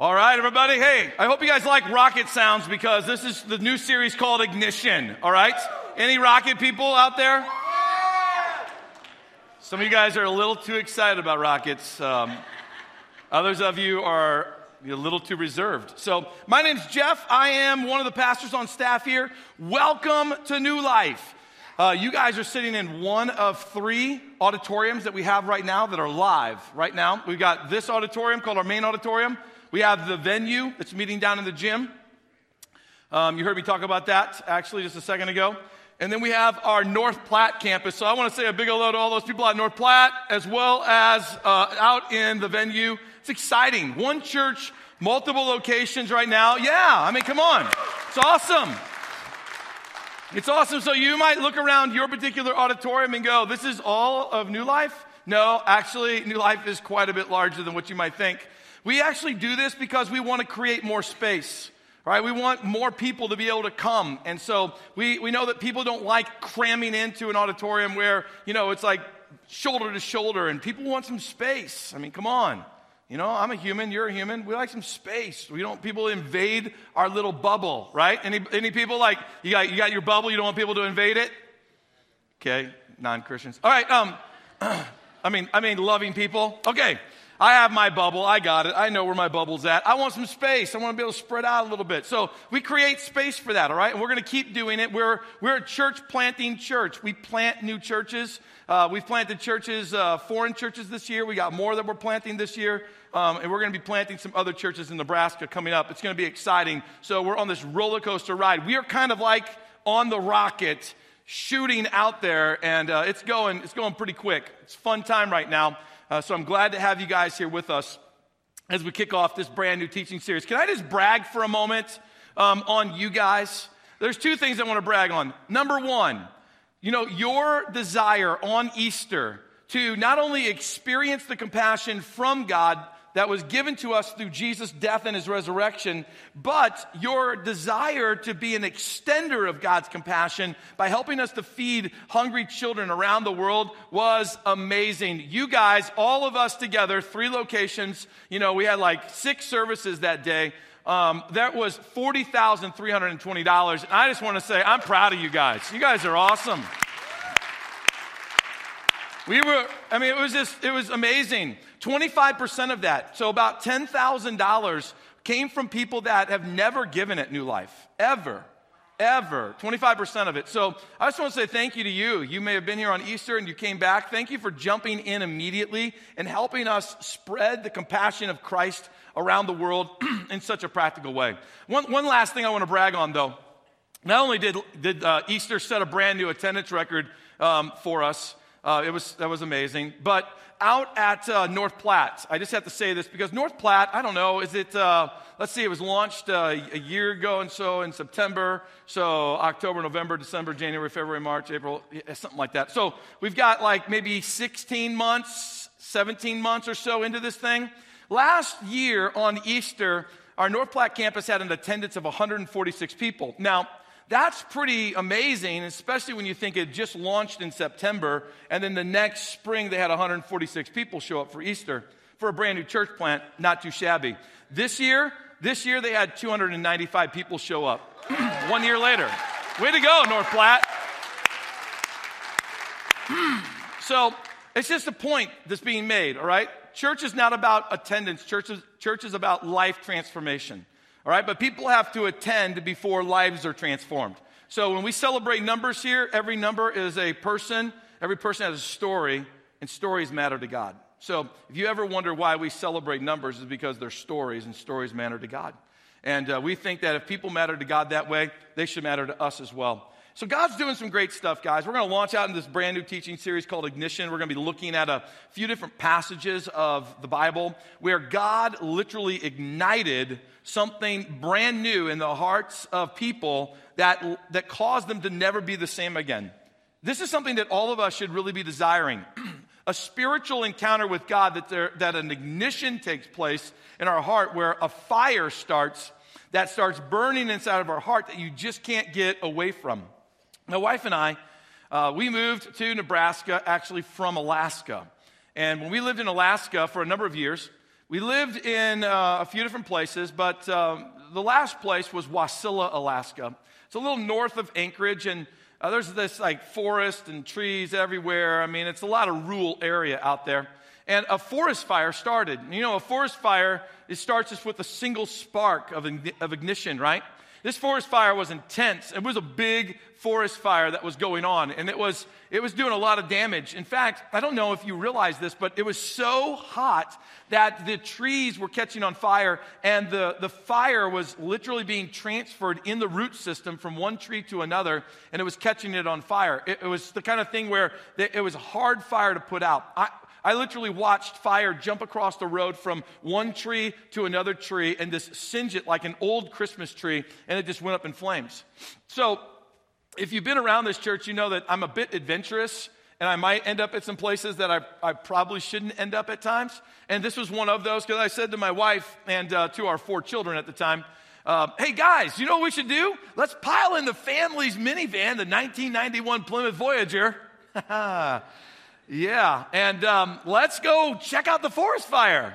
All right, everybody. Hey, I hope you guys like rocket sounds because this is the new series called Ignition. All right? Any rocket people out there? Some of you guys are a little too excited about rockets. Um, others of you are a little too reserved. So, my name's Jeff. I am one of the pastors on staff here. Welcome to New Life. Uh, you guys are sitting in one of three auditoriums that we have right now that are live right now. We've got this auditorium called our main auditorium. We have the venue that's meeting down in the gym. Um, you heard me talk about that actually just a second ago. And then we have our North Platte campus. So I want to say a big hello to all those people at North Platte, as well as uh, out in the venue. It's exciting. One church, multiple locations right now. Yeah, I mean, come on. It's awesome. It's awesome. So you might look around your particular auditorium and go, this is all of New Life? No, actually, New Life is quite a bit larger than what you might think. We actually do this because we want to create more space. Right? We want more people to be able to come. And so we, we know that people don't like cramming into an auditorium where, you know, it's like shoulder to shoulder and people want some space. I mean, come on. You know, I'm a human, you're a human. We like some space. We don't people invade our little bubble, right? Any, any people like, you got, you got your bubble, you don't want people to invade it? Okay, non Christians. All right, um, I mean, I mean, loving people. Okay, I have my bubble. I got it. I know where my bubble's at. I want some space. I want to be able to spread out a little bit. So we create space for that, all right? And we're going to keep doing it. We're, we're a church planting church. We plant new churches. Uh, we've planted churches, uh, foreign churches this year. We got more that we're planting this year. Um, and we're going to be planting some other churches in Nebraska coming up. It's going to be exciting. So we're on this roller coaster ride. We are kind of like on the rocket shooting out there, and uh, it's going it's going pretty quick. It's fun time right now. Uh, so I'm glad to have you guys here with us as we kick off this brand new teaching series. Can I just brag for a moment um, on you guys? There's two things I want to brag on. Number one, you know, your desire on Easter to not only experience the compassion from God, that was given to us through Jesus' death and his resurrection, but your desire to be an extender of God's compassion by helping us to feed hungry children around the world was amazing. You guys, all of us together, three locations, you know, we had like six services that day. Um, that was $40,320. And I just want to say, I'm proud of you guys. You guys are awesome. We were, I mean, it was just, it was amazing. 25% of that, so about $10,000, came from people that have never given it New Life, ever. Ever. 25% of it. So I just want to say thank you to you. You may have been here on Easter and you came back. Thank you for jumping in immediately and helping us spread the compassion of Christ around the world in such a practical way. One, one last thing I want to brag on, though. Not only did, did uh, Easter set a brand new attendance record um, for us, uh, it was, that was amazing. But out at uh, North Platte, I just have to say this because North Platte, I don't know, is it, uh, let's see, it was launched uh, a year ago and so in September. So October, November, December, January, February, March, April, something like that. So we've got like maybe 16 months, 17 months or so into this thing. Last year on Easter, our North Platte campus had an attendance of 146 people. Now, that's pretty amazing, especially when you think it just launched in September, and then the next spring they had 146 people show up for Easter for a brand new church plant. Not too shabby. This year, this year they had 295 people show up. One year later, way to go, North Platte. so it's just a point that's being made. All right, church is not about attendance. Church is, church is about life transformation. All right, but people have to attend before lives are transformed. So when we celebrate numbers here, every number is a person, every person has a story, and stories matter to God. So if you ever wonder why we celebrate numbers, is because they're stories, and stories matter to God. And uh, we think that if people matter to God that way, they should matter to us as well. So God's doing some great stuff, guys. We're going to launch out in this brand new teaching series called Ignition. We're going to be looking at a few different passages of the Bible where God literally ignited something brand new in the hearts of people that, that caused them to never be the same again. This is something that all of us should really be desiring. a spiritual encounter with God that, there, that an ignition takes place in our heart where a fire starts that starts burning inside of our heart that you just can't get away from. My wife and I, uh, we moved to Nebraska actually from Alaska. And when we lived in Alaska for a number of years, We lived in uh, a few different places, but um, the last place was Wasilla, Alaska. It's a little north of Anchorage, and uh, there's this like forest and trees everywhere. I mean, it's a lot of rural area out there. And a forest fire started. You know, a forest fire, it starts just with a single spark of, of ignition, right? This forest fire was intense. It was a big forest fire that was going on, and it was, it was doing a lot of damage. In fact, I don't know if you realize this, but it was so hot that the trees were catching on fire, and the, the fire was literally being transferred in the root system from one tree to another, and it was catching it on fire. It, it was the kind of thing where it was a hard fire to put out. I, I literally watched fire jump across the road from one tree to another tree and just singe it like an old Christmas tree, and it just went up in flames. So, if you've been around this church, you know that I'm a bit adventurous and I might end up at some places that I, I probably shouldn't end up at times. And this was one of those because I said to my wife and uh, to our four children at the time, uh, hey guys, you know what we should do? Let's pile in the family's minivan, the 1991 Plymouth Voyager. Yeah, and um, let's go check out the forest fire.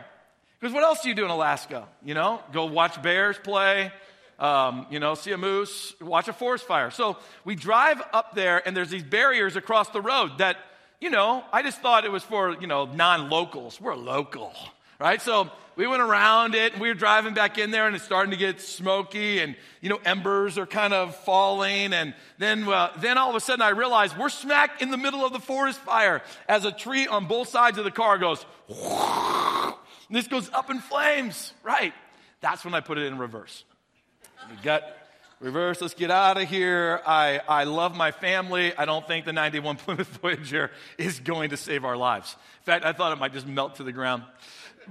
Because what else do you do in Alaska? You know, go watch bears play, um, you know, see a moose, watch a forest fire. So we drive up there, and there's these barriers across the road that, you know, I just thought it was for, you know, non locals. We're local, right? So we went around it and we were driving back in there and it's starting to get smoky and, you know, embers are kind of falling. And then, uh, then all of a sudden I realized we're smack in the middle of the forest fire as a tree on both sides of the car goes, this goes up in flames. Right. That's when I put it in reverse. We got reverse. Let's get out of here. I, I love my family. I don't think the 91 Plymouth Voyager is going to save our lives. In fact, I thought it might just melt to the ground.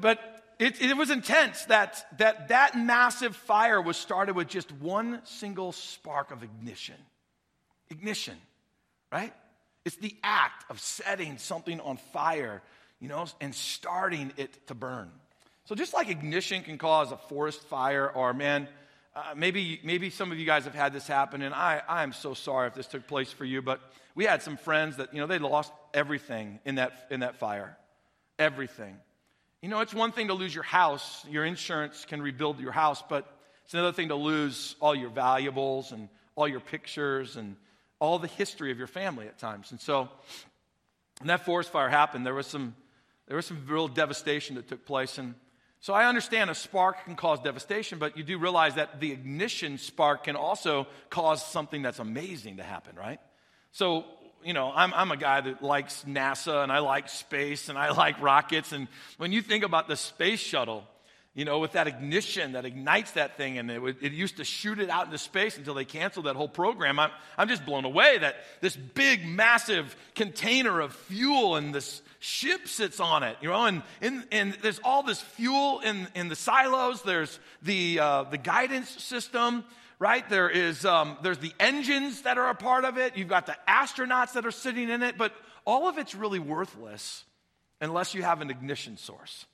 But it, it was intense that, that that massive fire was started with just one single spark of ignition. Ignition, right? It's the act of setting something on fire, you know, and starting it to burn. So just like ignition can cause a forest fire, or man, uh, maybe maybe some of you guys have had this happen, and I I am so sorry if this took place for you, but we had some friends that you know they lost everything in that in that fire, everything. You know, it's one thing to lose your house, your insurance can rebuild your house, but it's another thing to lose all your valuables and all your pictures and all the history of your family at times. And so, when that forest fire happened, there was some, there was some real devastation that took place. And so I understand a spark can cause devastation, but you do realize that the ignition spark can also cause something that's amazing to happen, right? So you know, I'm, I'm a guy that likes NASA and I like space and I like rockets. And when you think about the space shuttle, you know, with that ignition that ignites that thing, and it, it, used to shoot it out into space until they canceled that whole program. I'm, I'm just blown away that this big, massive container of fuel and this ship sits on it, you know, and, and, and there's all this fuel in, in the silos, there's the, uh, the guidance system, right? There is, um, there's the engines that are a part of it. You've got the astronauts that are sitting in it, but all of it's really worthless unless you have an ignition source.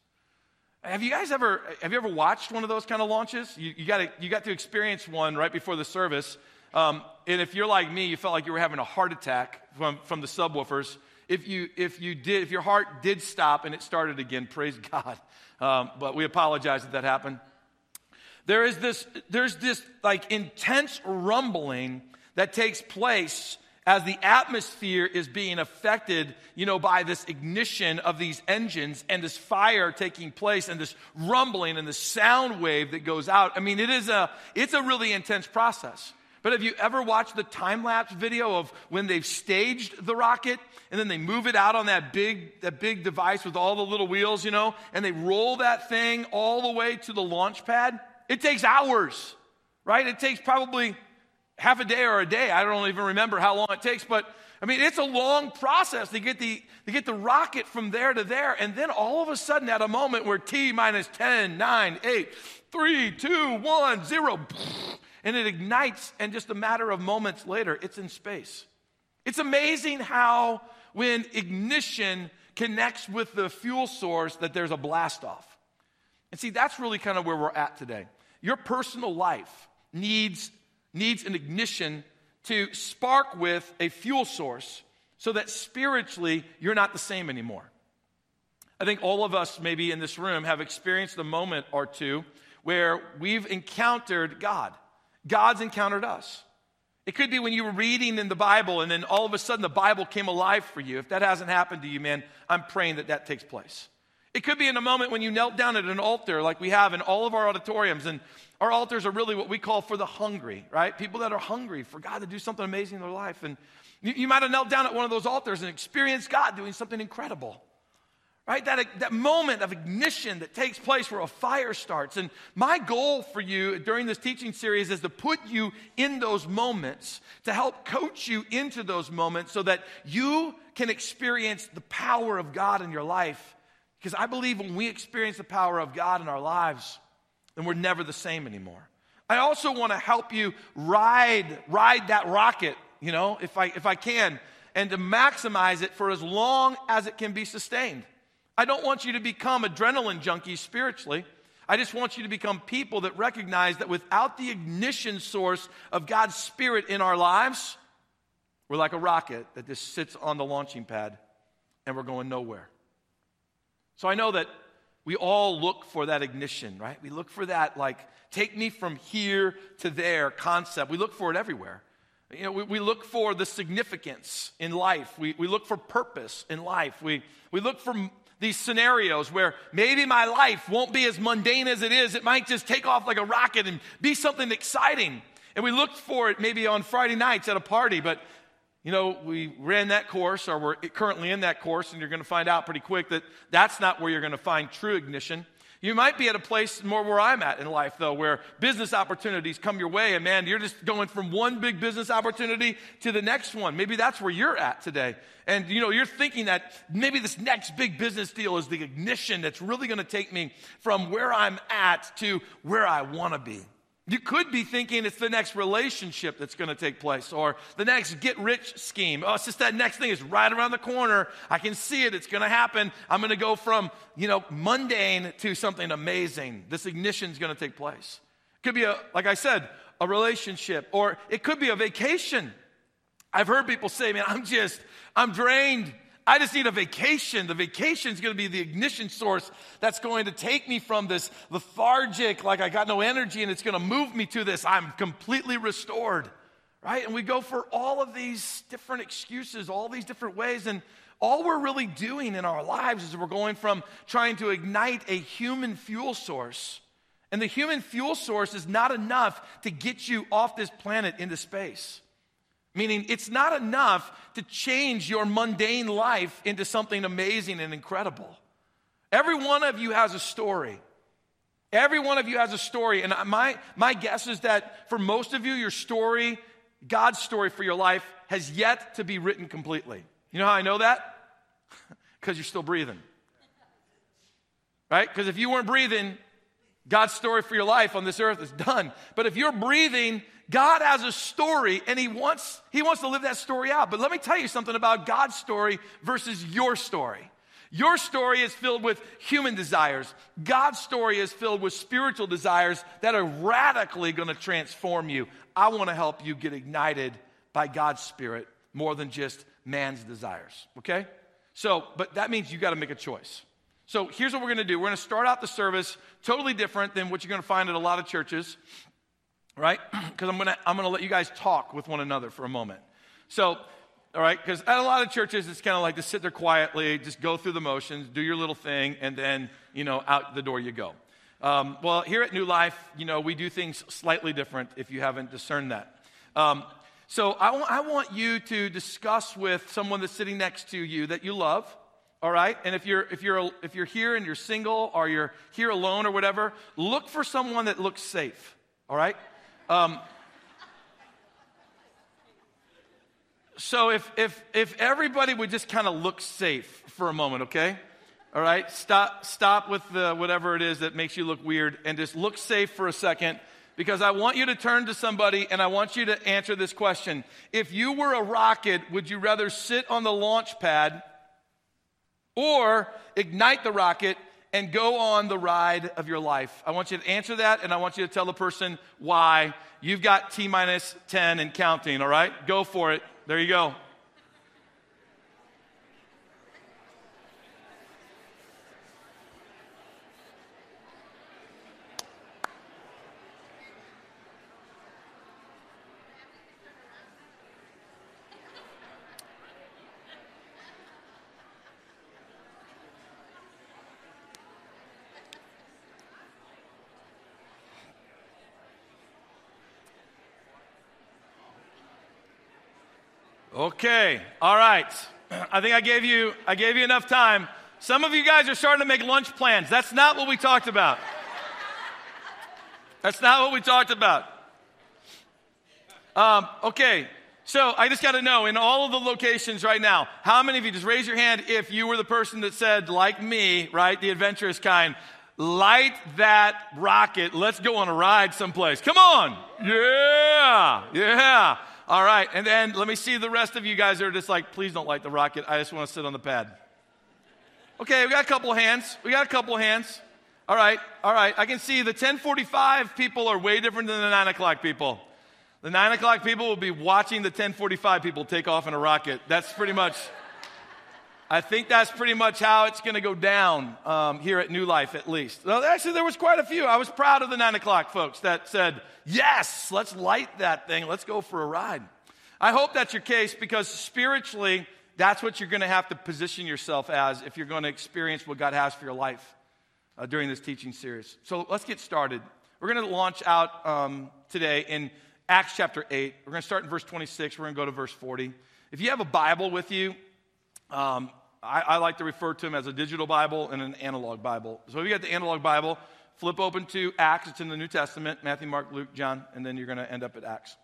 Have you guys ever, have you ever watched one of those kind of launches? You, you, got, you got to experience one right before the service. Um, and if you're like me, you felt like you were having a heart attack from, from the subwoofers. If you, if you did, if your heart did stop and it started again, praise God. Um, but we apologize that that happened. There is this, there's this like intense rumbling that takes place as the atmosphere is being affected, you know, by this ignition of these engines and this fire taking place and this rumbling and the sound wave that goes out. I mean, it is a, it's a really intense process. But have you ever watched the time lapse video of when they've staged the rocket and then they move it out on that big, that big device with all the little wheels, you know, and they roll that thing all the way to the launch pad? It takes hours, right? It takes probably half a day or a day. I don't even remember how long it takes, but I mean, it's a long process to get the, to get the rocket from there to there. And then all of a sudden, at a moment where T minus 10, 9, 8, 3, 2, 1, 0, and it ignites, and just a matter of moments later, it's in space. It's amazing how, when ignition connects with the fuel source, that there's a blast off. And see, that's really kind of where we're at today. Your personal life needs, needs an ignition to spark with a fuel source so that spiritually you're not the same anymore. I think all of us, maybe in this room, have experienced a moment or two where we've encountered God. God's encountered us. It could be when you were reading in the Bible and then all of a sudden the Bible came alive for you. If that hasn't happened to you, man, I'm praying that that takes place. It could be in a moment when you knelt down at an altar like we have in all of our auditoriums. And our altars are really what we call for the hungry, right? People that are hungry for God to do something amazing in their life. And you, you might have knelt down at one of those altars and experienced God doing something incredible right? That, that moment of ignition that takes place where a fire starts. And my goal for you during this teaching series is to put you in those moments, to help coach you into those moments so that you can experience the power of God in your life. Because I believe when we experience the power of God in our lives, then we're never the same anymore. I also want to help you ride, ride that rocket, you know, if I, if I can, and to maximize it for as long as it can be sustained. I don't want you to become adrenaline junkies spiritually. I just want you to become people that recognize that without the ignition source of God's Spirit in our lives, we're like a rocket that just sits on the launching pad and we're going nowhere. So I know that we all look for that ignition, right? We look for that, like, take me from here to there concept. We look for it everywhere. You know, we, we look for the significance in life. We, we look for purpose in life. We, we look for these scenarios where maybe my life won't be as mundane as it is. It might just take off like a rocket and be something exciting. And we looked for it maybe on Friday nights at a party, but you know, we ran that course or we're currently in that course, and you're going to find out pretty quick that that's not where you're going to find true ignition. You might be at a place more where I'm at in life, though, where business opportunities come your way, and man, you're just going from one big business opportunity to the next one. Maybe that's where you're at today. And you know, you're thinking that maybe this next big business deal is the ignition that's really going to take me from where I'm at to where I want to be. You could be thinking it's the next relationship that's going to take place or the next get rich scheme. Oh, it's just that next thing is right around the corner. I can see it. It's going to happen. I'm going to go from, you know, mundane to something amazing. This ignition is going to take place. It could be a, like I said, a relationship or it could be a vacation. I've heard people say, man, I'm just, I'm drained. I just need a vacation. The vacation is going to be the ignition source that's going to take me from this lethargic, like I got no energy, and it's going to move me to this. I'm completely restored, right? And we go for all of these different excuses, all these different ways. And all we're really doing in our lives is we're going from trying to ignite a human fuel source. And the human fuel source is not enough to get you off this planet into space. Meaning, it's not enough to change your mundane life into something amazing and incredible. Every one of you has a story. Every one of you has a story. And my, my guess is that for most of you, your story, God's story for your life, has yet to be written completely. You know how I know that? Because you're still breathing. Right? Because if you weren't breathing, God's story for your life on this earth is done. But if you're breathing, God has a story and he wants, he wants to live that story out. But let me tell you something about God's story versus your story. Your story is filled with human desires. God's story is filled with spiritual desires that are radically going to transform you. I want to help you get ignited by God's spirit more than just man's desires. Okay? So, but that means you got to make a choice. So here's what we're going to do. We're going to start out the service totally different than what you're going to find at a lot of churches right? Because I'm gonna I'm gonna let you guys talk with one another for a moment. So, all right, because at a lot of churches it's kind of like to sit there quietly, just go through the motions, do your little thing, and then you know out the door you go. Um, well, here at New Life, you know we do things slightly different. If you haven't discerned that. Um, so I, w- I want you to discuss with someone that's sitting next to you that you love, all right? And if you're if you're if you're here and you're single or you're here alone or whatever, look for someone that looks safe. All right? Um, so if, if, if everybody would just kind of look safe for a moment, okay? All right, stop, stop with the, whatever it is that makes you look weird and just look safe for a second because I want you to turn to somebody and I want you to answer this question. If you were a rocket, would you rather sit on the launch pad or ignite the rocket and go on the ride of your life. I want you to answer that and I want you to tell the person why. You've got T minus 10 and counting, all right? Go for it. There you go. Okay, all right. I think I gave you I gave you enough time. Some of you guys are starting to make lunch plans. That's not what we talked about. That's not what we talked about. Um, okay, so I just got to know in all of the locations right now, how many of you just raise your hand if you were the person that said, like me, right, the adventurous kind, light that rocket. Let's go on a ride someplace. Come on. Yeah. Yeah. All right. And then let me see the rest of you guys that are just like, please don't light the rocket. I just want to sit on the pad. Okay, we got a couple of hands. We got a couple of hands. All right. All right. I can see the 1045 people are way different than the 9 o'clock people. The 9 o'clock people will be watching the 1045 people take off in a rocket. That's pretty much. I think that's pretty much how it's going to go down um, here at New Life, at least. Well, actually, there was quite a few. I was proud of the nine o'clock folks that said, "Yes, let's light that thing. Let's go for a ride." I hope that's your case because spiritually, that's what you're going to have to position yourself as if you're going to experience what God has for your life uh, during this teaching series. So let's get started. We're going to launch out um, today in Acts chapter 8. We're going to start in verse 26. We're going to go to verse 40. If you have a Bible with you, um, I, I, like to refer to them as a digital Bible and an analog Bible. So if you got the analog Bible, flip open to Acts. It's in the New Testament Matthew, Mark, Luke, John, and then you're going to end up at Acts.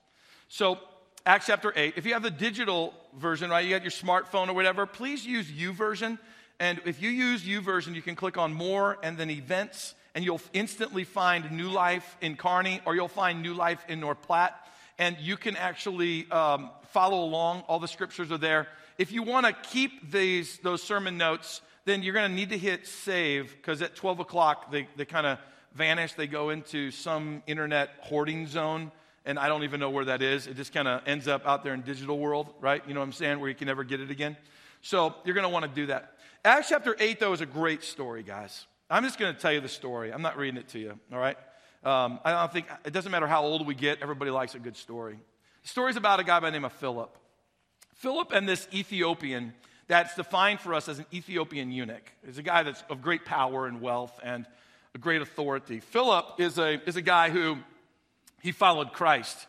So, Acts chapter 8. If you have the digital version, right, you got your smartphone or whatever, please use YouVersion. And if you use YouVersion, you can click on More and then Events and you'll instantly find New Life in Kearney or you'll find New Life in North Platte. And you can actually um, follow along. All the scriptures are there. If you want to keep these, those sermon notes, then you're going to need to hit save because at 12 o'clock they, they kind of vanish. They go into some internet hoarding zone and I don't even know where that is. It just kind of ends up out there in digital world, right? You know what I'm saying? Where you can never get it again. So you're going to want to do that. Acts chapter 8, though, is a great story, guys. I'm just going to tell you the story. I'm not reading it to you, all right? Um, I don't think, it doesn't matter how old we get, everybody likes a good story. The story's about a guy by the name of Philip. Philip and this Ethiopian that's defined for us as an Ethiopian eunuch is a guy that's of great power and wealth and a great authority. Philip is a, is a guy who he followed Christ.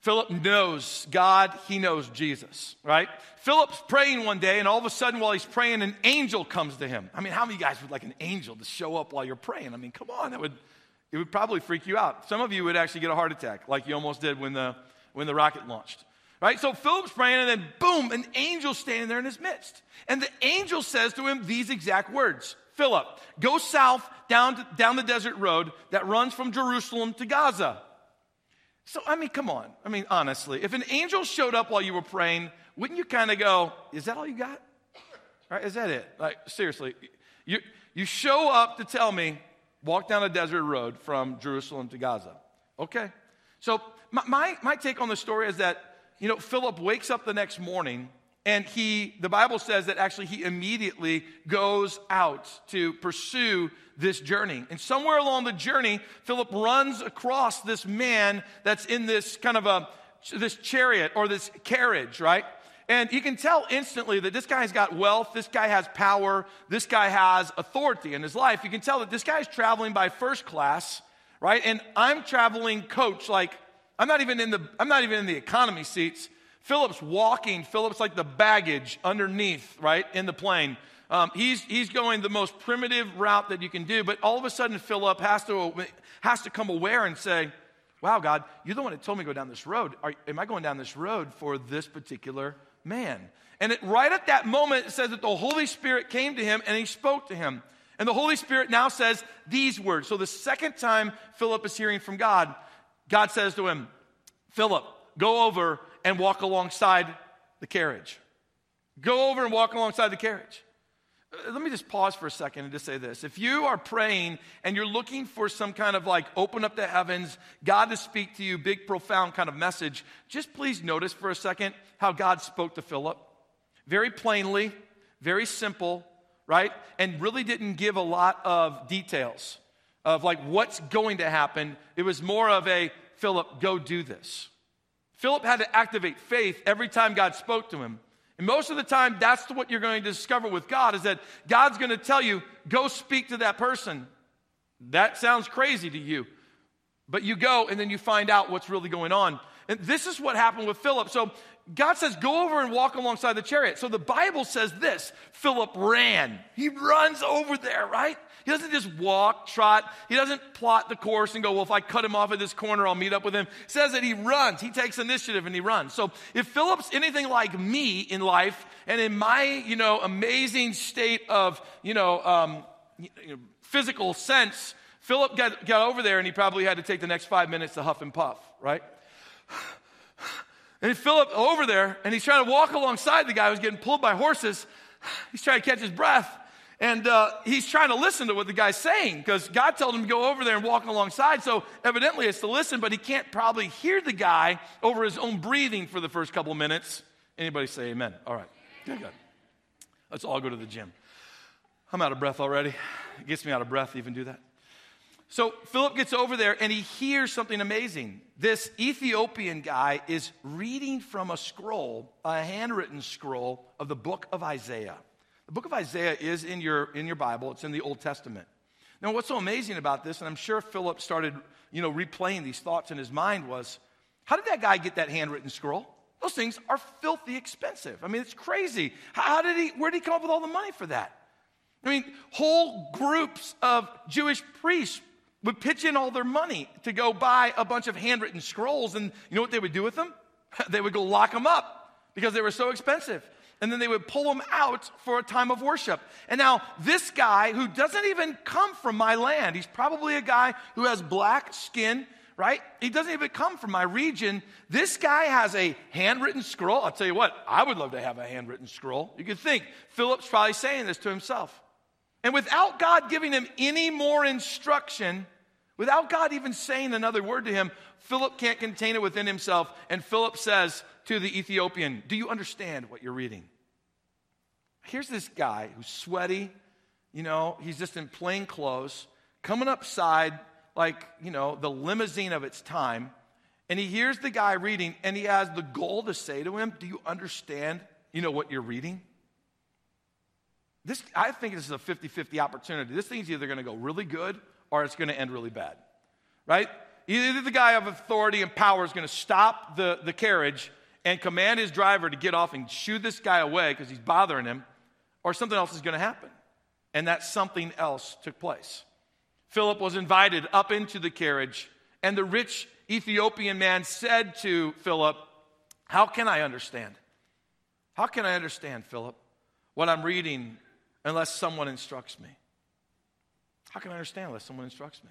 Philip knows God, he knows Jesus, right? Philip's praying one day, and all of a sudden, while he's praying, an angel comes to him. I mean, how many guys would like an angel to show up while you're praying? I mean, come on, that would it would probably freak you out. Some of you would actually get a heart attack, like you almost did when the when the rocket launched. Right? So Philip's praying, and then boom, an angel standing there in his midst. And the angel says to him these exact words Philip, go south down, to, down the desert road that runs from Jerusalem to Gaza. So, I mean, come on. I mean, honestly, if an angel showed up while you were praying, wouldn't you kind of go, Is that all you got? Right? Is that it? Like, seriously. You, you show up to tell me, walk down a desert road from Jerusalem to Gaza. Okay. So, my, my, my take on the story is that, you know, Philip wakes up the next morning and he, the Bible says that actually he immediately goes out to pursue this journey. And somewhere along the journey, Philip runs across this man that's in this kind of a, this chariot or this carriage, right? And you can tell instantly that this guy's got wealth, this guy has power, this guy has authority in his life. You can tell that this guy's traveling by first class, right? And I'm traveling coach, like I'm not even in the I'm not even in the economy seats. Philip's walking, Philip's like the baggage underneath, right, in the plane. Um, he's, he's going the most primitive route that you can do, but all of a sudden, Philip has to, has to come aware and say, Wow, God, you're the one that told me to go down this road. Are, am I going down this road for this particular man? And it, right at that moment, it says that the Holy Spirit came to him and he spoke to him. And the Holy Spirit now says these words. So the second time Philip is hearing from God, God says to him, Philip, go over and walk alongside the carriage. Go over and walk alongside the carriage. Uh, let me just pause for a second and just say this. If you are praying and you're looking for some kind of like open up the heavens, God to speak to you, big, profound kind of message, just please notice for a second how God spoke to Philip. Very plainly, very simple, right? And really didn't give a lot of details of like what's going to happen. It was more of a Philip, go do this. Philip had to activate faith every time God spoke to him. And most of the time, that's what you're going to discover with God is that God's going to tell you, go speak to that person. That sounds crazy to you. But you go and then you find out what's really going on. And this is what happened with Philip. So God says, Go over and walk alongside the chariot. So the Bible says this Philip ran. He runs over there, right? He doesn't just walk, trot. He doesn't plot the course and go, well, if I cut him off at this corner, I'll meet up with him. Says that he runs. He takes initiative and he runs. So if Philip's anything like me in life and in my, you know, amazing state of, you know, um, you know physical sense, Philip got, got over there and he probably had to take the next five minutes to huff and puff, right? And Philip over there, and he's trying to walk alongside the guy who's getting pulled by horses. He's trying to catch his breath. And uh, he's trying to listen to what the guy's saying because God told him to go over there and walk alongside. So evidently it's to listen, but he can't probably hear the guy over his own breathing for the first couple minutes. Anybody say amen? All right. Good, good. Let's all go to the gym. I'm out of breath already. It gets me out of breath to even do that. So Philip gets over there and he hears something amazing. This Ethiopian guy is reading from a scroll, a handwritten scroll of the book of Isaiah. The book of Isaiah is in your, in your Bible, it's in the Old Testament. Now, what's so amazing about this, and I'm sure Philip started, you know, replaying these thoughts in his mind, was how did that guy get that handwritten scroll? Those things are filthy expensive. I mean, it's crazy. How did he, where did he come up with all the money for that? I mean, whole groups of Jewish priests would pitch in all their money to go buy a bunch of handwritten scrolls, and you know what they would do with them? they would go lock them up because they were so expensive and then they would pull them out for a time of worship. And now, this guy who doesn't even come from my land, he's probably a guy who has black skin, right? He doesn't even come from my region. This guy has a handwritten scroll. I'll tell you what, I would love to have a handwritten scroll. You could think Philip's probably saying this to himself. And without God giving him any more instruction, without God even saying another word to him, Philip can't contain it within himself. And Philip says to the Ethiopian, Do you understand what you're reading? Here's this guy who's sweaty, you know, he's just in plain clothes, coming upside like, you know, the limousine of its time. And he hears the guy reading, and he has the goal to say to him, Do you understand, you know, what you're reading? This, I think this is a 50 50 opportunity. This thing's either going to go really good or it's going to end really bad, right? Either the guy of authority and power is going to stop the, the carriage and command his driver to get off and shoo this guy away because he's bothering him, or something else is going to happen. And that something else took place. Philip was invited up into the carriage, and the rich Ethiopian man said to Philip, How can I understand? How can I understand, Philip, what I'm reading unless someone instructs me? How can I understand unless someone instructs me?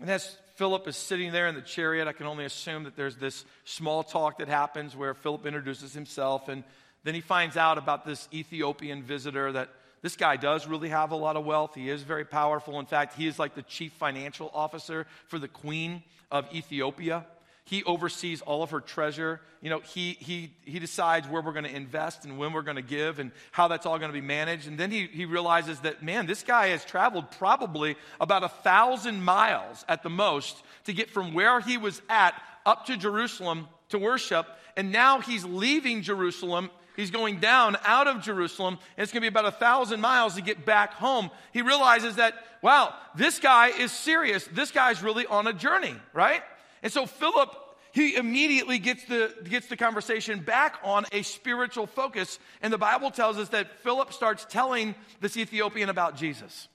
And as Philip is sitting there in the chariot, I can only assume that there's this small talk that happens where Philip introduces himself and then he finds out about this Ethiopian visitor that this guy does really have a lot of wealth. He is very powerful. In fact, he is like the chief financial officer for the queen of Ethiopia. He oversees all of her treasure. You know, he, he, he decides where we're going to invest and when we're going to give and how that's all going to be managed. And then he, he realizes that, man, this guy has traveled probably about a thousand miles at the most to get from where he was at up to Jerusalem to worship. And now he's leaving Jerusalem He's going down out of Jerusalem, and it's going to be about a thousand miles to get back home. He realizes that, wow, this guy is serious. This guy's really on a journey, right? And so Philip, he immediately gets the, gets the conversation back on a spiritual focus. And the Bible tells us that Philip starts telling this Ethiopian about Jesus.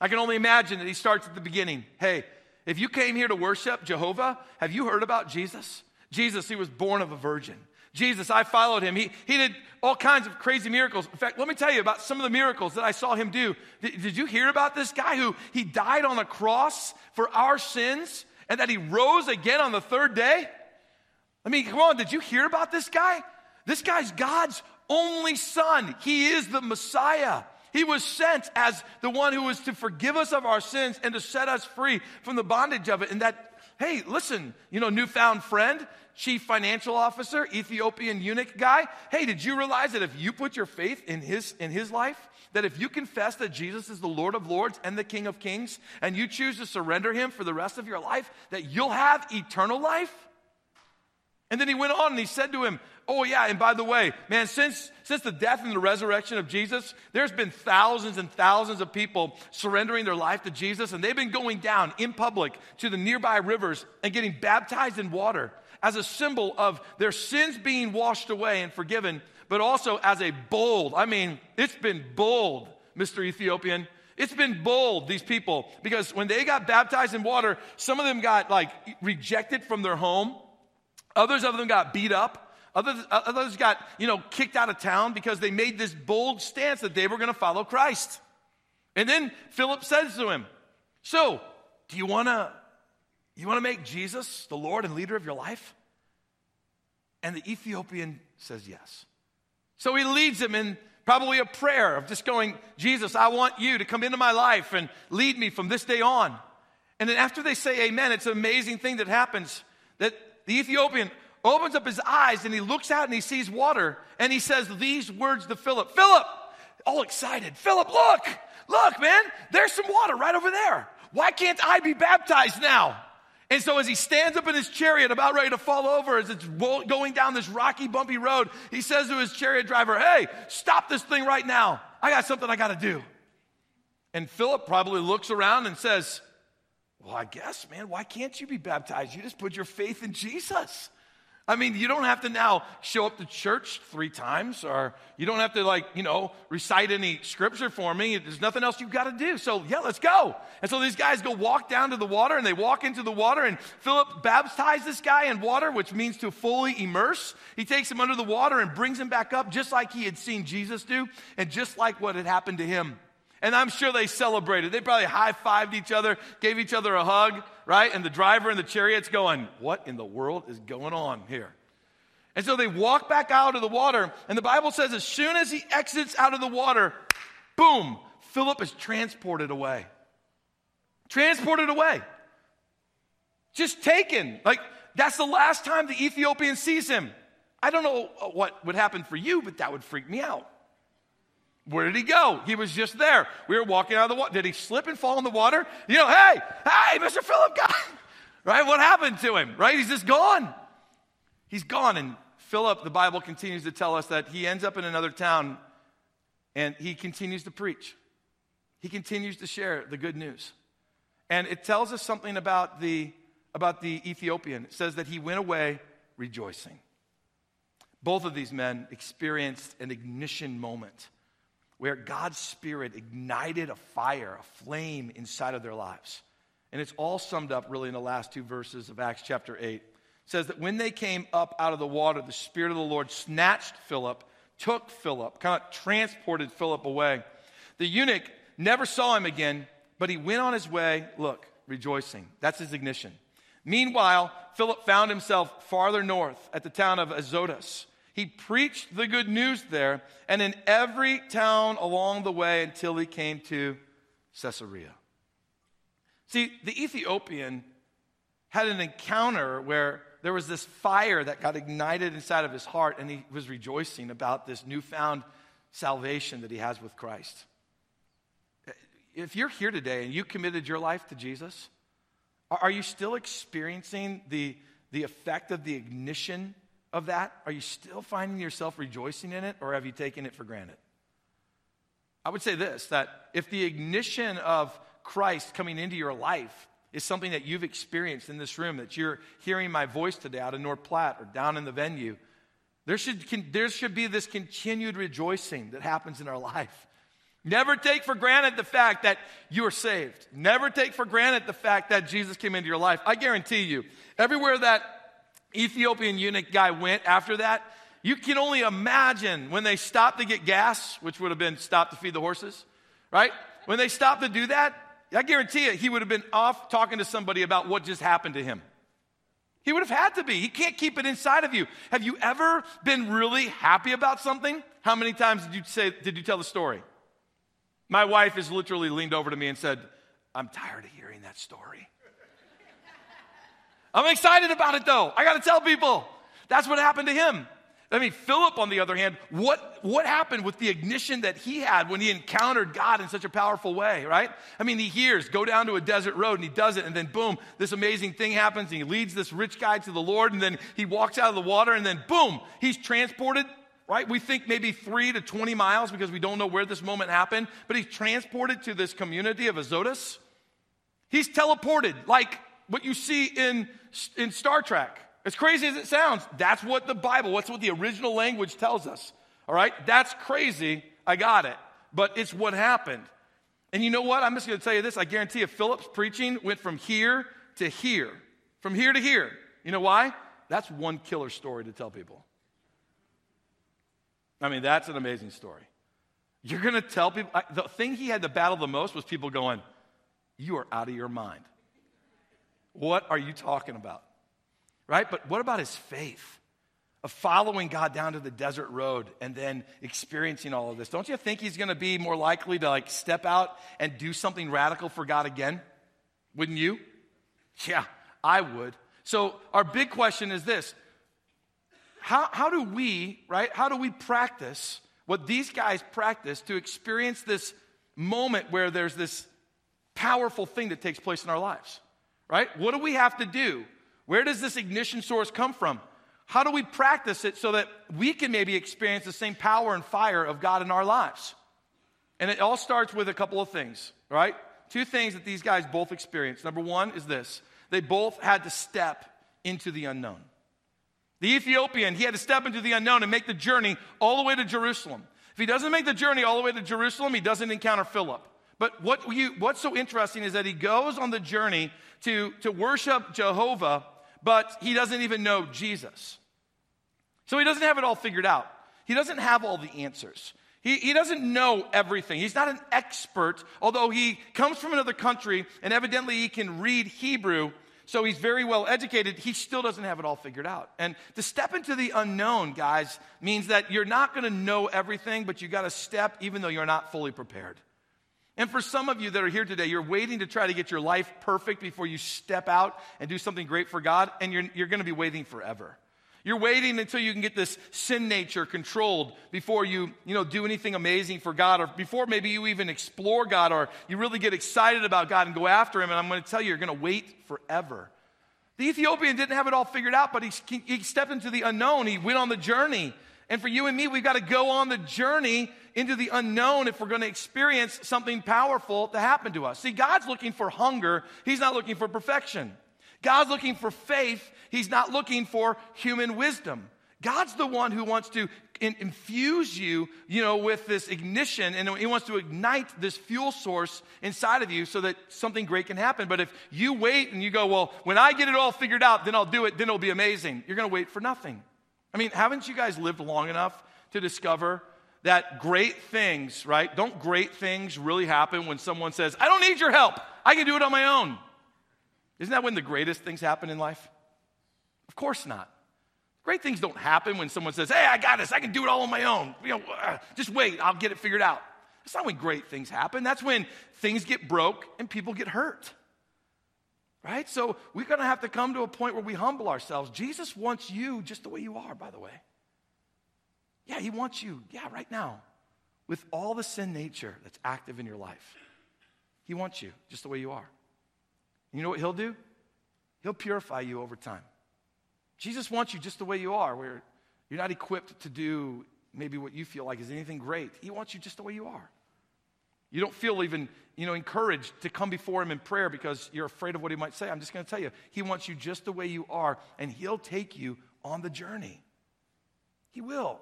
I can only imagine that he starts at the beginning. Hey, if you came here to worship Jehovah, have you heard about Jesus? Jesus, he was born of a virgin. Jesus, I followed him. He, he did all kinds of crazy miracles. In fact, let me tell you about some of the miracles that I saw him do. Did, did you hear about this guy who he died on a cross for our sins and that he rose again on the third day? I mean, come on, did you hear about this guy? This guy's God's only son. He is the Messiah. He was sent as the one who was to forgive us of our sins and to set us free from the bondage of it. And that, hey, listen, you know, newfound friend, chief financial officer, Ethiopian eunuch guy. Hey, did you realize that if you put your faith in his, in his life, that if you confess that Jesus is the Lord of Lords and the King of Kings, and you choose to surrender him for the rest of your life, that you'll have eternal life? And then he went on and he said to him, Oh, yeah, and by the way, man, since, since the death and the resurrection of Jesus, there's been thousands and thousands of people surrendering their life to Jesus, and they've been going down in public to the nearby rivers and getting baptized in water as a symbol of their sins being washed away and forgiven, but also as a bold, I mean, it's been bold, Mr. Ethiopian. It's been bold, these people, because when they got baptized in water, some of them got like rejected from their home. Others of them got beat up. Others, others got, you know, kicked out of town because they made this bold stance that they were going to follow Christ. And then Philip says to him, So, do you want to you want to make Jesus the Lord and leader of your life? And the Ethiopian says yes. So he leads him in probably a prayer of just going, Jesus, I want you to come into my life and lead me from this day on. And then after they say amen, it's an amazing thing that happens that the Ethiopian opens up his eyes and he looks out and he sees water and he says these words to Philip Philip, all excited, Philip, look, look, man, there's some water right over there. Why can't I be baptized now? And so, as he stands up in his chariot, about ready to fall over, as it's going down this rocky, bumpy road, he says to his chariot driver, Hey, stop this thing right now. I got something I got to do. And Philip probably looks around and says, Well, I guess, man, why can't you be baptized? You just put your faith in Jesus. I mean, you don't have to now show up to church three times, or you don't have to, like, you know, recite any scripture for me. There's nothing else you've got to do. So, yeah, let's go. And so these guys go walk down to the water, and they walk into the water, and Philip baptizes this guy in water, which means to fully immerse. He takes him under the water and brings him back up, just like he had seen Jesus do, and just like what had happened to him. And I'm sure they celebrated. They probably high fived each other, gave each other a hug, right? And the driver in the chariot's going, What in the world is going on here? And so they walk back out of the water, and the Bible says as soon as he exits out of the water, boom, Philip is transported away. Transported away. Just taken. Like, that's the last time the Ethiopian sees him. I don't know what would happen for you, but that would freak me out. Where did he go? He was just there. We were walking out of the water. Did he slip and fall in the water? You know, hey, hey, Mr. Philip, God. Right? What happened to him? Right? He's just gone. He's gone. And Philip, the Bible continues to tell us that he ends up in another town and he continues to preach. He continues to share the good news. And it tells us something about the, about the Ethiopian. It says that he went away rejoicing. Both of these men experienced an ignition moment where God's Spirit ignited a fire, a flame inside of their lives. And it's all summed up really in the last two verses of Acts chapter 8. It says that when they came up out of the water, the Spirit of the Lord snatched Philip, took Philip, kind of transported Philip away. The eunuch never saw him again, but he went on his way, look, rejoicing. That's his ignition. Meanwhile, Philip found himself farther north at the town of Azotus he preached the good news there and in every town along the way until he came to Caesarea. See, the Ethiopian had an encounter where there was this fire that got ignited inside of his heart, and he was rejoicing about this newfound salvation that he has with Christ. If you're here today and you committed your life to Jesus, are you still experiencing the, the effect of the ignition of that? Are you still finding yourself rejoicing in it, or have you taken it for granted? I would say this that if the ignition of Christ coming into your life is something that you've experienced in this room, that you're hearing my voice today out of North Platte or down in the venue, there should, there should be this continued rejoicing that happens in our life. Never take for granted the fact that you are saved. Never take for granted the fact that Jesus came into your life. I guarantee you, everywhere that Ethiopian eunuch guy went after that, you can only imagine when they stopped to get gas, which would have been stopped to feed the horses, right? When they stopped to do that, I guarantee you, he would have been off talking to somebody about what just happened to him. He would have had to be. He can't keep it inside of you. Have you ever been really happy about something? How many times did you say did you tell the story? My wife has literally leaned over to me and said, "I'm tired of hearing that story." I'm excited about it though. I got to tell people. That's what happened to him. I mean, Philip, on the other hand, what, what happened with the ignition that he had when he encountered God in such a powerful way, right? I mean, he hears, go down to a desert road, and he does it, and then boom, this amazing thing happens, and he leads this rich guy to the Lord, and then he walks out of the water, and then boom, he's transported, right? We think maybe three to 20 miles because we don't know where this moment happened, but he's transported to this community of Azotus. He's teleported, like what you see in, in Star Trek as crazy as it sounds, that's what the Bible, what's what the original language tells us. All right? That's crazy. I got it. But it's what happened. And you know what? I'm just going to tell you this. I guarantee you, Philip's preaching went from here to here, from here to here. You know why? That's one killer story to tell people. I mean, that's an amazing story. You're going to tell people, the thing he had to battle the most was people going, You are out of your mind. What are you talking about? right? But what about his faith of following God down to the desert road and then experiencing all of this? Don't you think he's going to be more likely to like step out and do something radical for God again? Wouldn't you? Yeah, I would. So our big question is this. How, how do we, right? How do we practice what these guys practice to experience this moment where there's this powerful thing that takes place in our lives? Right? What do we have to do where does this ignition source come from? How do we practice it so that we can maybe experience the same power and fire of God in our lives? And it all starts with a couple of things, right? Two things that these guys both experienced. Number one is this they both had to step into the unknown. The Ethiopian, he had to step into the unknown and make the journey all the way to Jerusalem. If he doesn't make the journey all the way to Jerusalem, he doesn't encounter Philip. But what you, what's so interesting is that he goes on the journey to, to worship Jehovah but he doesn't even know Jesus. So he doesn't have it all figured out. He doesn't have all the answers. He, he doesn't know everything. He's not an expert, although he comes from another country and evidently he can read Hebrew, so he's very well educated. He still doesn't have it all figured out. And to step into the unknown, guys, means that you're not going to know everything, but you got to step even though you're not fully prepared. And for some of you that are here today, you're waiting to try to get your life perfect before you step out and do something great for God, and you're, you're going to be waiting forever. You're waiting until you can get this sin nature controlled before you, you know, do anything amazing for God, or before maybe you even explore God, or you really get excited about God and go after Him. And I'm going to tell you, you're going to wait forever. The Ethiopian didn't have it all figured out, but he, he stepped into the unknown. He went on the journey. And for you and me, we've got to go on the journey into the unknown if we're going to experience something powerful to happen to us. See, God's looking for hunger, He's not looking for perfection. God's looking for faith, He's not looking for human wisdom. God's the one who wants to in, infuse you, you know, with this ignition, and He wants to ignite this fuel source inside of you so that something great can happen. But if you wait and you go, well, when I get it all figured out, then I'll do it, then it'll be amazing. You're going to wait for nothing. I mean, haven't you guys lived long enough to discover that great things, right? Don't great things really happen when someone says, I don't need your help. I can do it on my own. Isn't that when the greatest things happen in life? Of course not. Great things don't happen when someone says, Hey, I got this. I can do it all on my own. You know, uh, just wait. I'll get it figured out. That's not when great things happen. That's when things get broke and people get hurt. Right? So we're going to have to come to a point where we humble ourselves. Jesus wants you just the way you are, by the way. Yeah, He wants you, yeah, right now, with all the sin nature that's active in your life. He wants you just the way you are. And you know what He'll do? He'll purify you over time. Jesus wants you just the way you are, where you're not equipped to do maybe what you feel like is anything great. He wants you just the way you are. You don't feel even, you know, encouraged to come before him in prayer because you're afraid of what he might say. I'm just going to tell you, he wants you just the way you are, and he'll take you on the journey. He will.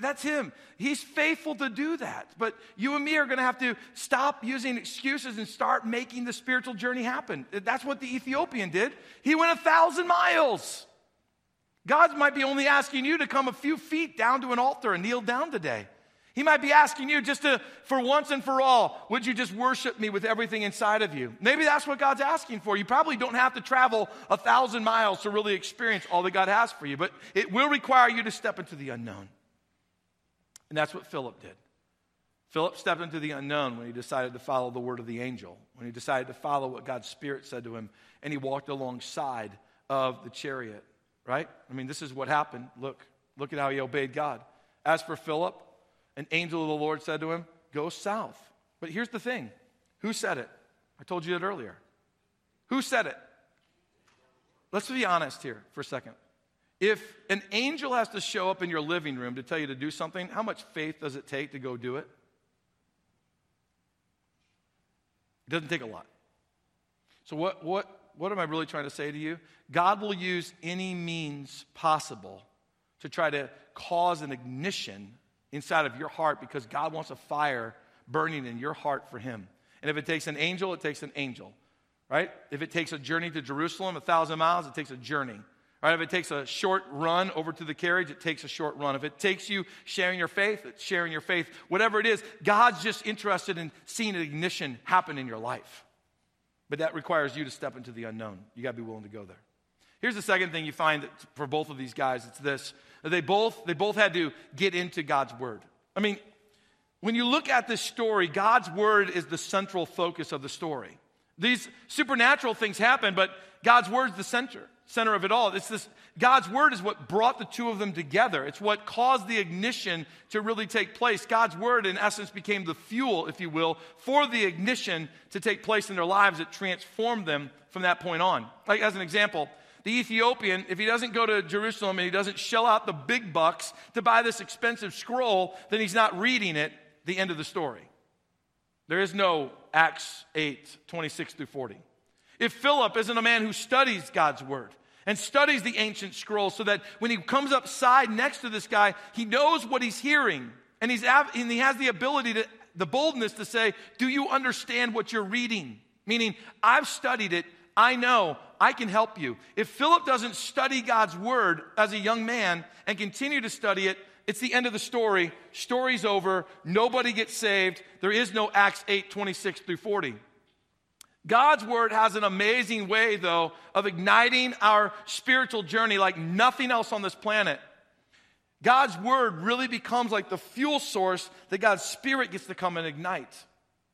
That's him. He's faithful to do that. But you and me are going to have to stop using excuses and start making the spiritual journey happen. That's what the Ethiopian did. He went a thousand miles. God might be only asking you to come a few feet down to an altar and kneel down today. He might be asking you just to, for once and for all, would you just worship me with everything inside of you? Maybe that's what God's asking for. You probably don't have to travel a thousand miles to really experience all that God has for you, but it will require you to step into the unknown. And that's what Philip did. Philip stepped into the unknown when he decided to follow the word of the angel, when he decided to follow what God's Spirit said to him, and he walked alongside of the chariot, right? I mean, this is what happened. Look, Look at how he obeyed God. As for Philip, an angel of the Lord said to him, Go south. But here's the thing who said it? I told you that earlier. Who said it? Let's be honest here for a second. If an angel has to show up in your living room to tell you to do something, how much faith does it take to go do it? It doesn't take a lot. So, what, what, what am I really trying to say to you? God will use any means possible to try to cause an ignition inside of your heart because God wants a fire burning in your heart for Him. And if it takes an angel, it takes an angel, right? If it takes a journey to Jerusalem, a thousand miles, it takes a journey. Right? If it takes a short run over to the carriage, it takes a short run. If it takes you sharing your faith, it's sharing your faith. Whatever it is, God's just interested in seeing an ignition happen in your life. But that requires you to step into the unknown. You got to be willing to go there. Here's the second thing you find for both of these guys it's this they both, they both had to get into God's word. I mean, when you look at this story, God's word is the central focus of the story. These supernatural things happen, but God's word is the center center of it all. It's this God's word is what brought the two of them together. It's what caused the ignition to really take place. God's word, in essence, became the fuel, if you will, for the ignition to take place in their lives. It transformed them from that point on. Like, as an example, the Ethiopian, if he doesn't go to Jerusalem and he doesn't shell out the big bucks to buy this expensive scroll, then he's not reading it, the end of the story. There is no Acts 8, 26 through 40. If Philip isn't a man who studies God's word and studies the ancient scrolls so that when he comes up side next to this guy, he knows what he's hearing and, he's, and he has the ability to, the boldness to say, Do you understand what you're reading? Meaning, I've studied it, I know, I can help you. If Philip doesn't study God's word as a young man and continue to study it, it's the end of the story. Story's over. Nobody gets saved. There is no Acts 8 26 through 40. God's word has an amazing way, though, of igniting our spiritual journey like nothing else on this planet. God's word really becomes like the fuel source that God's spirit gets to come and ignite.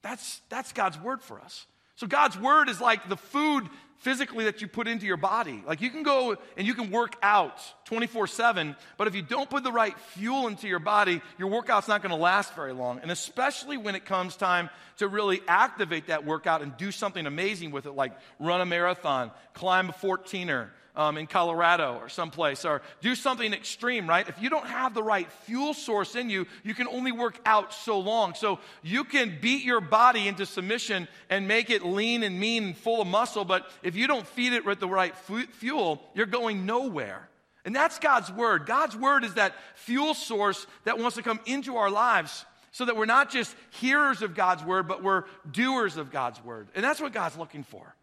That's, that's God's word for us. So God's word is like the food physically that you put into your body. Like you can go and you can work out 24 7, but if you don't put the right fuel into your body, your workout's not going to last very long. And especially when it comes time to really activate that workout and do something amazing with it, like run a marathon, climb a 14er, um, in Colorado or someplace, or do something extreme, right? If you don't have the right fuel source in you, you can only work out so long. So you can beat your body into submission and make it lean and mean and full of muscle, but if you don't feed it with the right fuel, you're going nowhere. And that's God's word. God's word is that fuel source that wants to come into our lives so that we're not just hearers of God's word, but we're doers of God's word. And that's what God's looking for.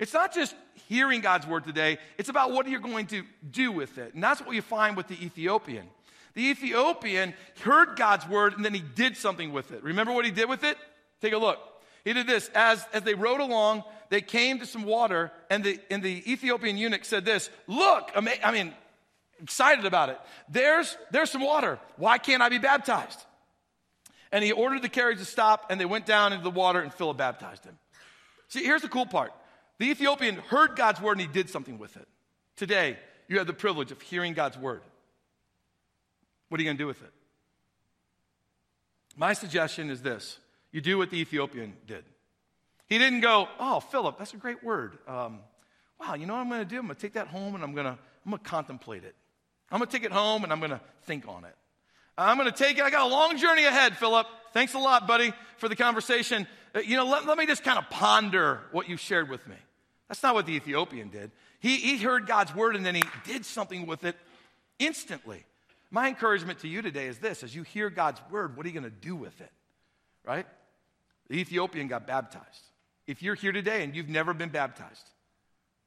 It's not just hearing God's word today, it's about what you're going to do with it. And that's what you find with the Ethiopian. The Ethiopian heard God's word and then he did something with it. Remember what he did with it? Take a look. He did this. As, as they rode along, they came to some water, and the, and the Ethiopian eunuch said this Look, I mean, excited about it. There's, there's some water. Why can't I be baptized? And he ordered the carriage to stop, and they went down into the water, and Philip baptized him. See, here's the cool part the Ethiopian heard God's word and he did something with it. Today, you have the privilege of hearing God's word. What are you going to do with it? My suggestion is this you do what the Ethiopian did. He didn't go, Oh, Philip, that's a great word. Um, wow, you know what I'm going to do? I'm going to take that home and I'm going to, I'm going to contemplate it. I'm going to take it home and I'm going to think on it. I'm going to take it. I got a long journey ahead, Philip. Thanks a lot, buddy, for the conversation. Uh, you know, let, let me just kind of ponder what you shared with me. That's not what the Ethiopian did. He, he heard God's word and then he did something with it instantly. My encouragement to you today is this as you hear God's word, what are you going to do with it? Right? The Ethiopian got baptized. If you're here today and you've never been baptized,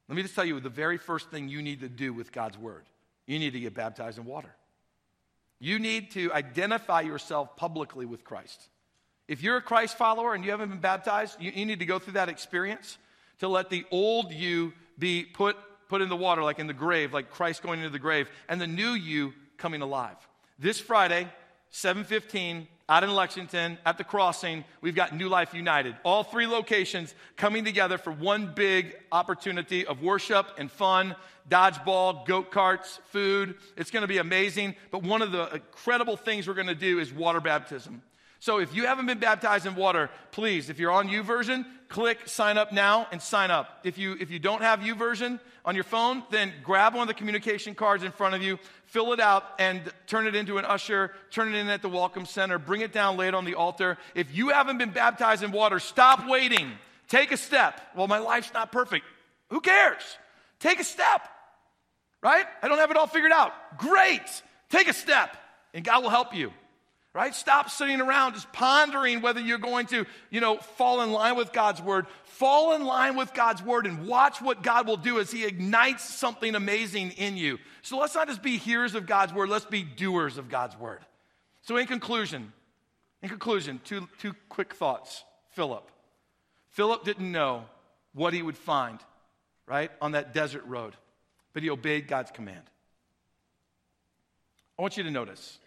let me just tell you the very first thing you need to do with God's word you need to get baptized in water. You need to identify yourself publicly with Christ. If you're a Christ follower and you haven't been baptized, you, you need to go through that experience to let the old you be put, put in the water, like in the grave, like Christ going into the grave, and the new you coming alive. This Friday, 715 out in Lexington at the crossing, we've got New Life United. All three locations coming together for one big opportunity of worship and fun, dodgeball, goat carts, food. It's going to be amazing. But one of the incredible things we're going to do is water baptism. So if you haven't been baptized in water, please, if you're on U YouVersion, click sign up now and sign up. If you if you don't have U YouVersion on your phone, then grab one of the communication cards in front of you, fill it out and turn it into an usher, turn it in at the welcome center, bring it down, lay it on the altar. If you haven't been baptized in water, stop waiting. Take a step. Well, my life's not perfect. Who cares? Take a step. Right? I don't have it all figured out. Great. Take a step and God will help you right? Stop sitting around just pondering whether you're going to, you know, fall in line with God's word. Fall in line with God's word and watch what God will do as He ignites something amazing in you. So let's not just be hearers of God's word, let's be doers of God's word. So, in conclusion, in conclusion, two, two quick thoughts. Philip. Philip didn't know what he would find, right, on that desert road, but he obeyed God's command. I want you to notice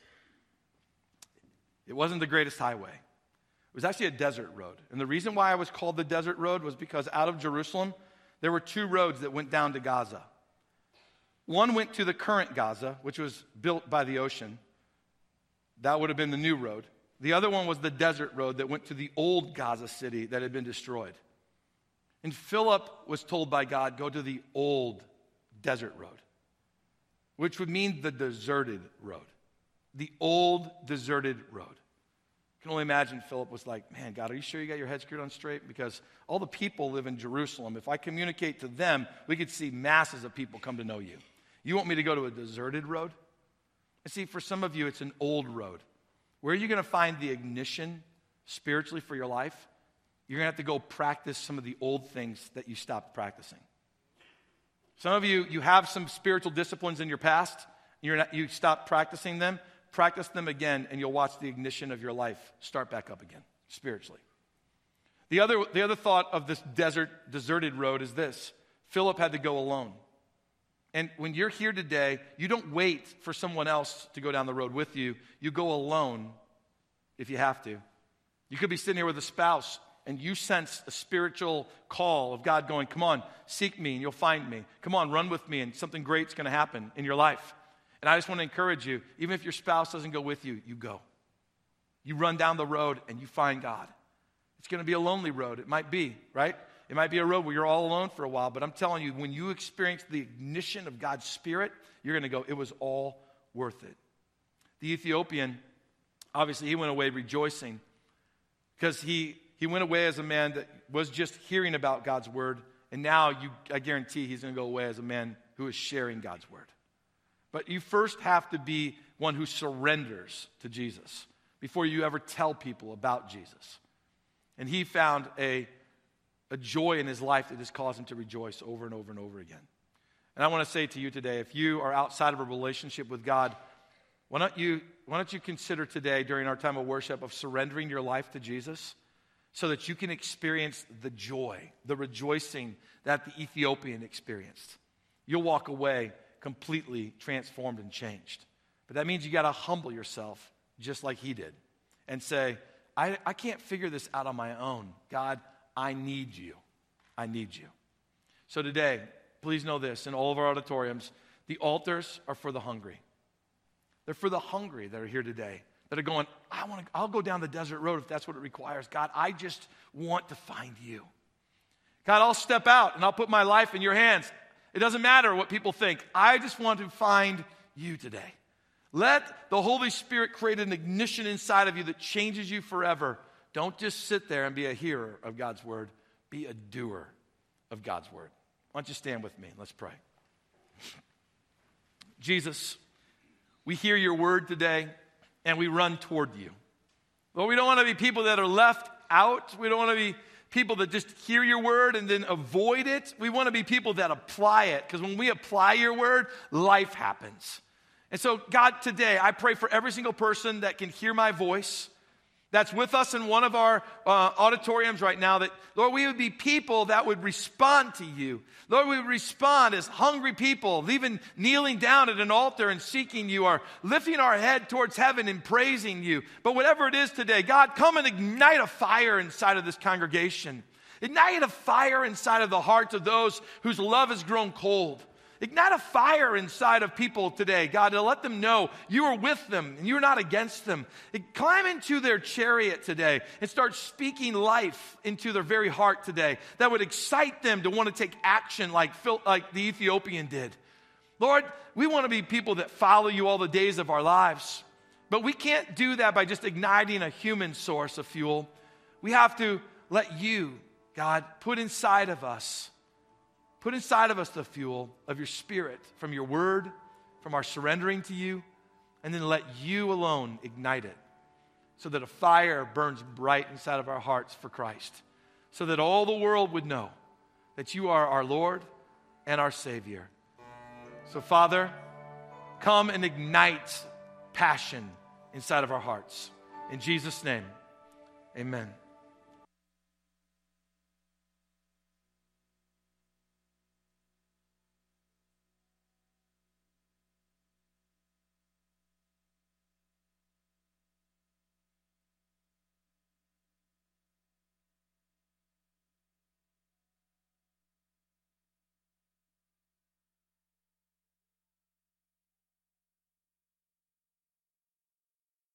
it wasn't the greatest highway. It was actually a desert road. And the reason why it was called the desert road was because out of Jerusalem, there were two roads that went down to Gaza. One went to the current Gaza, which was built by the ocean. That would have been the new road. The other one was the desert road that went to the old Gaza city that had been destroyed. And Philip was told by God, go to the old desert road, which would mean the deserted road the old deserted road. I can only imagine Philip was like, Man, God, are you sure you got your head screwed on straight? Because all the people live in Jerusalem. If I communicate to them, we could see masses of people come to know you. You want me to go to a deserted road? And see, for some of you, it's an old road. Where are you going to find the ignition spiritually for your life? You're going to have to go practice some of the old things that you stopped practicing. Some of you, you have some spiritual disciplines in your past. You're not, you stopped practicing them. Practice them again, and you'll watch the ignition of your life start back up again, spiritually. The other, the other thought of this desert, deserted road is this Philip had to go alone. And when you're here today, you don't wait for someone else to go down the road with you. You go alone if you have to. You could be sitting here with a spouse and you sense a spiritual call of God going, Come on, seek me and you'll find me. Come on, run with me and something great's going to happen in your life. And I just want to encourage you, even if your spouse doesn't go with you, you go. You run down the road and you find God. It's going to be a lonely road. It might be, right? It might be a road where you're all alone for a while, but I'm telling you, when you experience the ignition of God's Spirit, you're going to go, it was all worth it. The Ethiopian, obviously, he went away rejoicing because he, he went away as a man that was just hearing about God's word, and now you, I guarantee he's going to go away as a man who is sharing God's word. But you first have to be one who surrenders to Jesus before you ever tell people about Jesus. And he found a, a joy in his life that just caused him to rejoice over and over and over again. And I want to say to you today if you are outside of a relationship with God, why don't you, why don't you consider today during our time of worship of surrendering your life to Jesus so that you can experience the joy, the rejoicing that the Ethiopian experienced? You'll walk away completely transformed and changed. But that means you got to humble yourself just like he did and say, I, I can't figure this out on my own. God, I need you. I need you. So today, please know this in all of our auditoriums, the altars are for the hungry. They're for the hungry that are here today that are going, I want to, I'll go down the desert road if that's what it requires. God, I just want to find you. God, I'll step out and I'll put my life in your hands. It doesn't matter what people think. I just want to find you today. Let the Holy Spirit create an ignition inside of you that changes you forever. Don't just sit there and be a hearer of God's word, be a doer of God's word. Why don't you stand with me? Let's pray. Jesus, we hear your word today and we run toward you. But we don't want to be people that are left out. We don't want to be people that just hear your word and then avoid it. We want to be people that apply it because when we apply your word, life happens. And so, God, today, I pray for every single person that can hear my voice, that's with us in one of our uh, auditoriums right now that, Lord, we would be people that would respond to you. Lord, we would respond as hungry people, even kneeling down at an altar and seeking you, or lifting our head towards heaven and praising you. But whatever it is today, God, come and ignite a fire inside of this congregation. Ignite a fire inside of the hearts of those whose love has grown cold. Ignite a fire inside of people today, God, to let them know you are with them and you're not against them. Climb into their chariot today and start speaking life into their very heart today that would excite them to want to take action like, like the Ethiopian did. Lord, we want to be people that follow you all the days of our lives, but we can't do that by just igniting a human source of fuel. We have to let you, God, put inside of us Put inside of us the fuel of your spirit from your word, from our surrendering to you, and then let you alone ignite it so that a fire burns bright inside of our hearts for Christ, so that all the world would know that you are our Lord and our Savior. So, Father, come and ignite passion inside of our hearts. In Jesus' name, amen.